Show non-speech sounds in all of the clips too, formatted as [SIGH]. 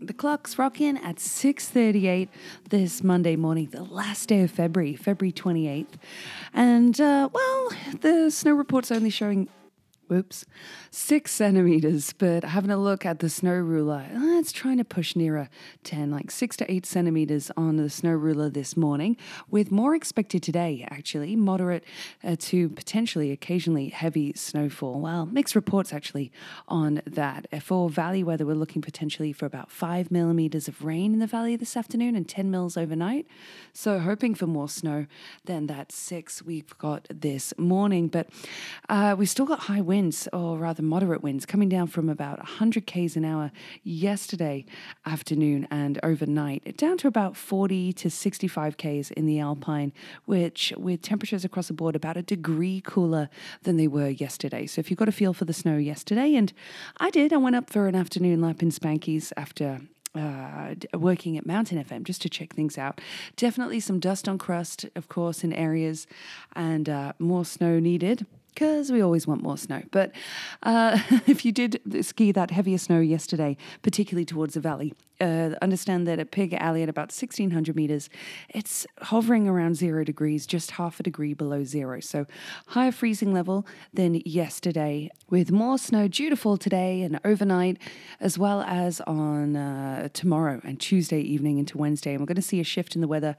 The clock's rocking at 6:38 this Monday morning, the last day of February, February 28th. And uh, well, the snow report's only showing whoops, six centimeters. But having a look at the snow ruler, it's trying to push nearer 10, like six to eight centimeters on the snow ruler this morning, with more expected today, actually, moderate uh, to potentially occasionally heavy snowfall. Well, mixed reports actually on that. Uh, for valley weather, we're looking potentially for about five millimeters of rain in the valley this afternoon and 10 mils overnight. So, hoping for more snow than that six we've got this morning. But uh, we've still got high winds, or rather moderate winds, coming down from about 100 k's an hour yesterday afternoon and overnight, down to about 40 to 65 k's in the Alpine, which with temperatures across the board about a degree cooler than they were yesterday. So, if you've got a feel for the snow yesterday, and I did, I went up for an afternoon lap in Spankies after uh, working at Mountain FM just to check things out. Definitely some dust on crust, of course, in areas, and uh, more snow needed because we always want more snow. But uh, [LAUGHS] if you did ski that heavier snow yesterday, particularly towards the valley, uh, understand that at Pig Alley at about 1600 meters, it's hovering around zero degrees, just half a degree below zero. So higher freezing level than yesterday, with more snow due to fall today and overnight, as well as on uh, tomorrow and Tuesday evening into Wednesday. And we're going to see a shift in the weather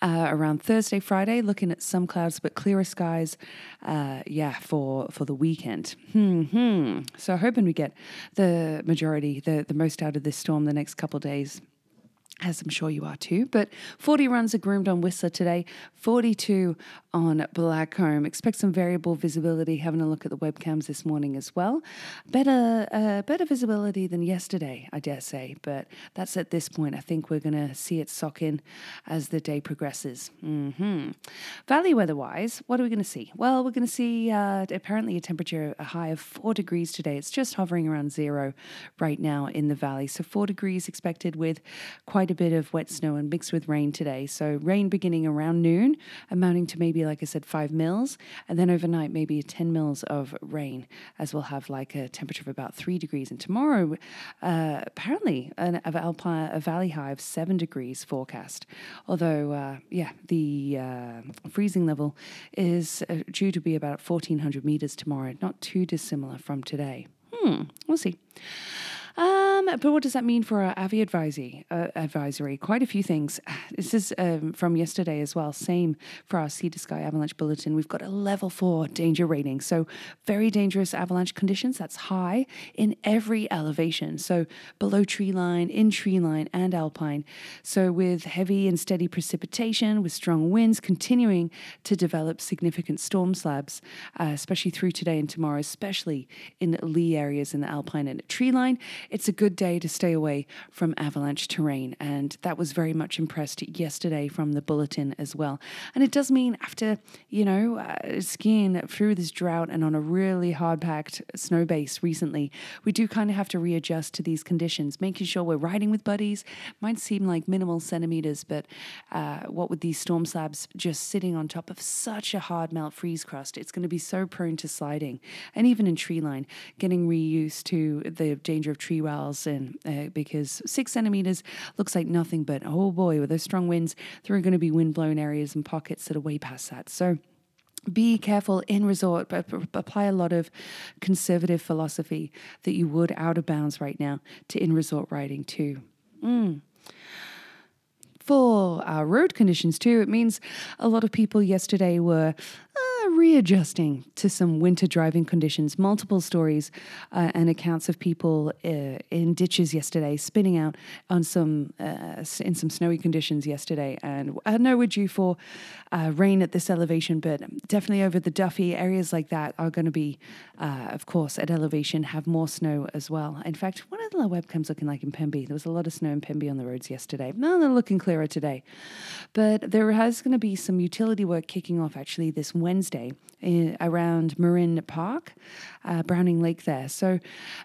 uh, around Thursday, Friday, looking at some clouds but clearer skies. Uh, yeah, for for the weekend. Hmm. So hoping we get the majority, the the most out of this storm the next couple days as I'm sure you are too. But 40 runs are groomed on Whistler today, 42 on Blackcomb. Expect some variable visibility. Having a look at the webcams this morning as well. Better, uh, better visibility than yesterday, I dare say. But that's at this point. I think we're going to see it sock in as the day progresses. Mm-hmm. Valley weather-wise, what are we going to see? Well, we're going to see uh, apparently a temperature a high of four degrees today. It's just hovering around zero right now in the valley. So four degrees expected with quite a bit of wet snow and mixed with rain today. So rain beginning around noon, amounting to maybe, like I said, five mils, and then overnight maybe 10 mils of rain, as we'll have like a temperature of about three degrees. And tomorrow, uh, apparently, an of alpine, a valley high of seven degrees forecast. Although, uh, yeah, the uh, freezing level is uh, due to be about 1400 meters tomorrow, not too dissimilar from today. Hmm, we'll see. Um, but what does that mean for our AVI advisory? Uh, advisory, quite a few things. [SIGHS] This is um, from yesterday as well. Same for our Sea to Sky Avalanche Bulletin. We've got a level four danger rating, so very dangerous avalanche conditions. That's high in every elevation, so below tree line, in tree line, and alpine. So with heavy and steady precipitation, with strong winds continuing to develop significant storm slabs, uh, especially through today and tomorrow, especially in lee areas in the alpine and tree line it's a good day to stay away from avalanche terrain. And that was very much impressed yesterday from the bulletin as well. And it does mean after, you know, uh, skiing through this drought and on a really hard packed snow base recently, we do kind of have to readjust to these conditions, making sure we're riding with buddies. Might seem like minimal centimeters, but uh, what with these storm slabs just sitting on top of such a hard melt freeze crust, it's going to be so prone to sliding. And even in tree line, getting reused to the danger of tree wells and uh, because six centimeters looks like nothing, but oh boy, with those strong winds, there are going to be wind blown areas and pockets that are way past that. So be careful in resort, but apply a lot of conservative philosophy that you would out of bounds right now to in resort riding too. Mm. For our road conditions too, it means a lot of people yesterday were readjusting to some winter driving conditions. Multiple stories uh, and accounts of people uh, in ditches yesterday, spinning out on some uh, in some snowy conditions yesterday. And I know we're due for uh, rain at this elevation, but definitely over the Duffey areas like that are going to be, uh, of course, at elevation have more snow as well. In fact, what are the webcams looking like in Pemby? There was a lot of snow in Pemby on the roads yesterday. No, they're looking clearer today, but there has going to be some utility work kicking off actually this Wednesday In, around Murrin Park, uh, Browning Lake there. So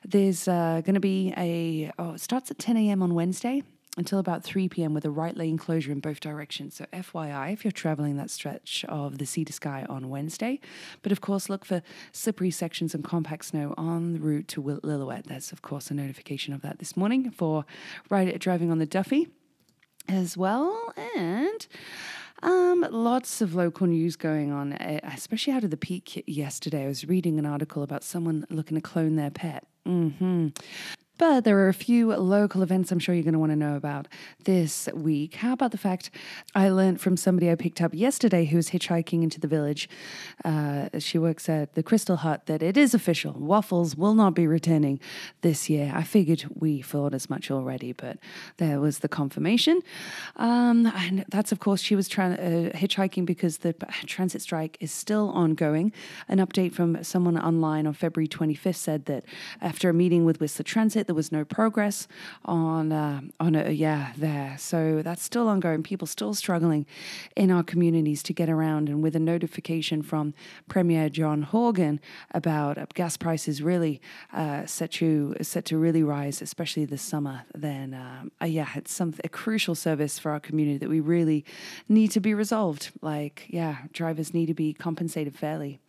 there's uh, going to be a, oh, it starts at 10 a.m. on Wednesday until about 3 p.m. with a right lane closure in both directions. So, FYI, if you're traveling that stretch of the sea to sky on Wednesday. But of course, look for slippery sections and compact snow on the route to Lillooet. That's, of course, a notification of that this morning for right, driving on the Duffey as well. And. Um, lots of local news going on, especially out of the peak yesterday. I was reading an article about someone looking to clone their pet. Mm-hmm. But there are a few local events I'm sure you're going to want to know about this week. How about the fact I learned from somebody I picked up yesterday who was hitchhiking into the village? Uh, she works at the Crystal Hut that it is official. Waffles will not be returning this year. I figured we thought as much already, but there was the confirmation. Um, and that's, of course, she was tra- uh, hitchhiking because the transit strike is still ongoing. An update from someone online on February 25th said that after a meeting with Whistler Transit, it. There was no progress on uh, on it. Yeah, there. So that's still ongoing. People still struggling in our communities to get around. And with a notification from Premier John Horgan about uh, gas prices really uh, set to set to really rise, especially this summer, then um, uh, yeah, it's some a crucial service for our community that we really need to be resolved. Like yeah, drivers need to be compensated fairly.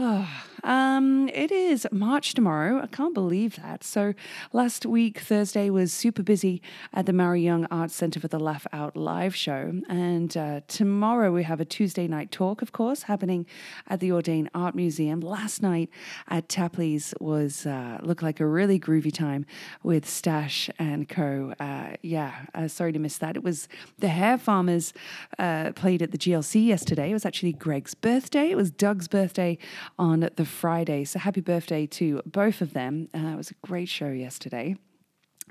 [SIGHS] Um, it is March tomorrow. I can't believe that. So, last week, Thursday, was super busy at the Maury Young Arts Centre for the Laugh Out live show. And uh, tomorrow, we have a Tuesday night talk, of course, happening at the Audain Art Museum. Last night at Tapley's was uh, looked like a really groovy time with Stash and Co. Uh, yeah, uh, sorry to miss that. It was the Hair Farmers uh, played at the GLC yesterday. It was actually Greg's birthday. It was Doug's birthday on the Friday. So happy birthday to both of them. Uh, it was a great show yesterday.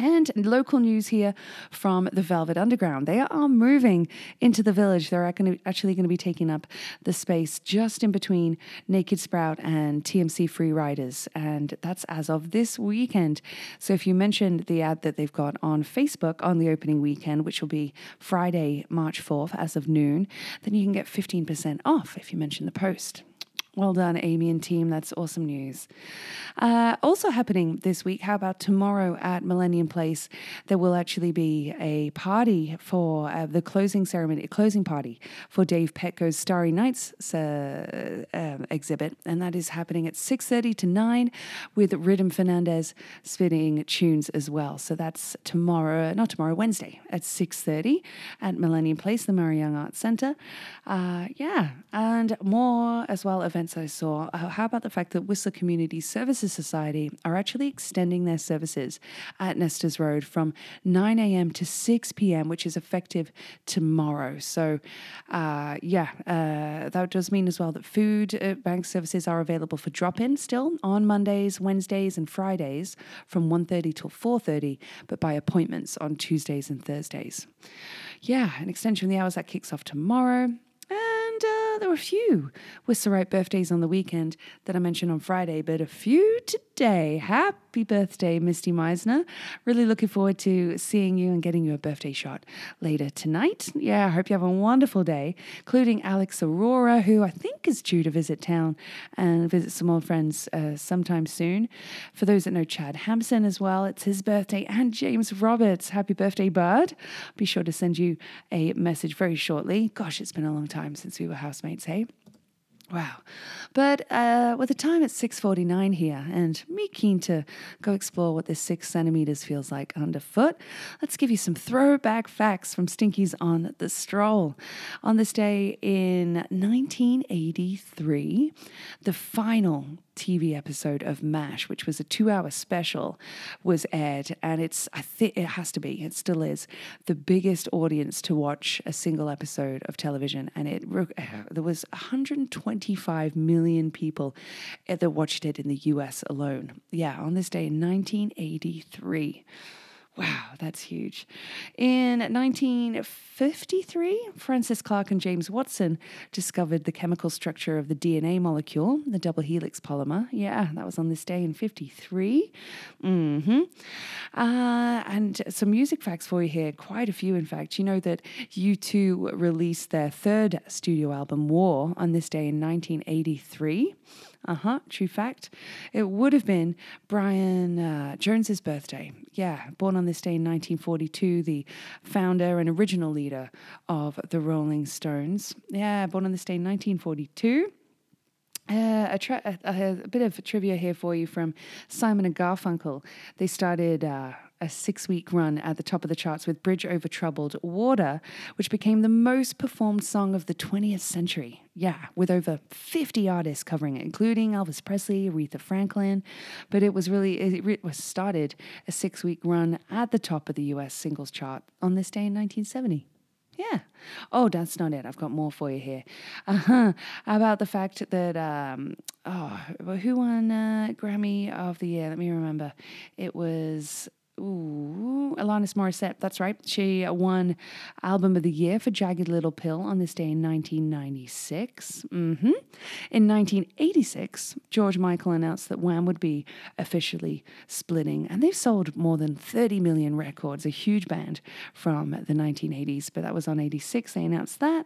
And local news here from the Velvet Underground. They are moving into the village. They're actually going to be taking up the space just in between Naked Sprout and TMC Free Riders. And that's as of this weekend. So if you mentioned the ad that they've got on Facebook on the opening weekend, which will be Friday, March 4th, as of noon, then you can get 15% off if you mention the post. Well done, Amy and team. That's awesome news. Uh, also happening this week, how about tomorrow at Millennium Place? There will actually be a party for uh, the closing ceremony, a closing party for Dave Petko's Starry Nights uh, um, exhibit, and that is happening at 6.30 to 9 with Rhythm Fernandez spinning tunes as well. So that's tomorrow, not tomorrow, Wednesday at 6.30 at Millennium Place, the Maury Young Arts Centre. Uh, yeah, and more as well events events I saw, uh, how about the fact that Whistler Community Services Society are actually extending their services at Nesters Road from 9 a.m. to 6 p.m., which is effective tomorrow. So, uh, yeah, uh, that does mean as well that food uh, bank services are available for drop-in still on Mondays, Wednesdays, and Fridays from 1.30 till 4.30, but by appointments on Tuesdays and Thursdays. Yeah, an extension of the hours that kicks off tomorrow. And uh, there were a few with Whistlerite birthdays on the weekend that I mentioned on Friday, but a few today. Happy birthday, Misty Meisner. Really looking forward to seeing you and getting you a birthday shot later tonight. Yeah, I hope you have a wonderful day, including Alex Aurora, who I think is due to visit town and visit some old friends uh, sometime soon. For those that know Chad Hampson as well, it's his birthday, and James Roberts. Happy birthday, bud. Be sure to send you a message very shortly. Gosh, it's been a long time since we were housemates, hey? Wow. But uh, with the time at 6.49 here and me keen to go explore what this six centimeters feels like underfoot, let's give you some throwback facts from Stinkies on the Stroll. On this day in 1983, the final TV episode of MASH, which was a two hour special, was aired. And it's, I think it has to be, it still is, the biggest audience to watch a single episode of television. And it uh, there was 125 million people uh, that watched it in the US alone. Yeah, on this day in 1983. Wow, that's huge. In 1953, Francis Crick and James Watson discovered the chemical structure of the DNA molecule, the double helix polymer. Yeah, that was on this day in 53. Mm-hmm. Uh, and some music facts for you here, quite a few, in fact. You know that U2 released their third studio album, War, on this day in 1983. Uh huh, true fact. It would have been Brian uh, Jones's birthday. Yeah, born on this day in 1942, the founder and original leader of the Rolling Stones. Yeah, born on this day in 1942. Uh, a, tra- a, a, bit of trivia here for you from Simon and Garfunkel. They started uh, a six week run at the top of the charts with Bridge Over Troubled Water, which became the most performed song of the 20th century. Yeah, with over 50 artists covering it, including Elvis Presley, Aretha Franklin. But it was really, it was started a six week run at the top of the US singles chart on this day in 1970. Yeah. Oh, that's not it. I've got more for you here. Uh-huh. About the fact that, um, oh, who won uh, Grammy of the Year? Let me remember. It was Ooh, Alanis Morissette, that's right. She won Album of the Year for Jagged Little Pill on this day in 1996. Mm-hmm. In 1986, George Michael announced that Wham would be officially splitting, and they've sold more than 30 million records, a huge band from the 1980s, but that was on 86. They announced that.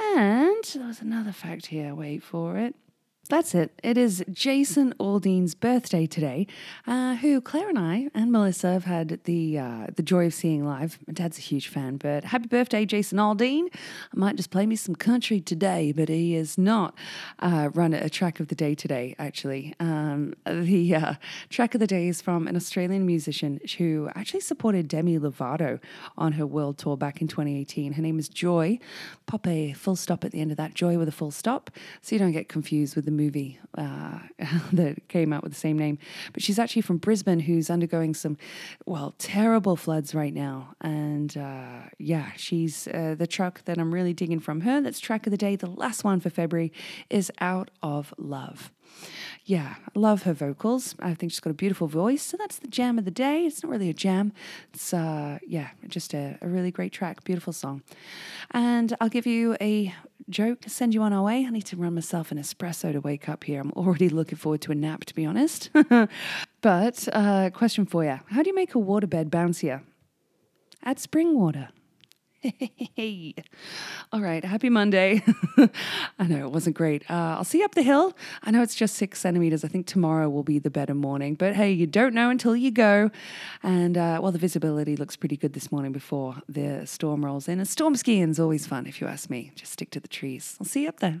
And there was another fact here, wait for it. That's it. It is Jason Aldean's birthday today, uh, who Claire and I and Melissa have had the uh, the joy of seeing live. My dad's a huge fan, but happy birthday, Jason Aldean. I might just play me some country today, but he is not uh, run a track of the day today, actually. Um, the uh, track of the day is from an Australian musician who actually supported Demi Lovato on her world tour back in 2018. Her name is Joy. Pop a full stop at the end of that, Joy with a full stop, so you don't get confused with the movie uh, [LAUGHS] that came out with the same name. But she's actually from Brisbane, who's undergoing some, well, terrible floods right now. And uh, yeah, she's uh, the truck that I'm really digging from her. That's track of the day. The last one for February is Out of Love. Yeah, I love her vocals. I think she's got a beautiful voice. So that's the jam of the day. It's not really a jam. It's, uh, yeah, just a, a really great track, beautiful song. And I'll give you a joke to send you on our way. I need to run myself an espresso to wake up here. I'm already looking forward to a nap, to be honest. [LAUGHS] but, uh, question for you How do you make a waterbed bouncier? Add spring water. Hey, [LAUGHS] all right. Happy Monday. [LAUGHS] I know it wasn't great. Uh, I'll see you up the hill. I know it's just six centimeters. I think tomorrow will be the better morning, but hey, you don't know until you go. And uh, well, the visibility looks pretty good this morning before the storm rolls in. And storm skiing is always fun, if you ask me. Just stick to the trees. I'll see you up there.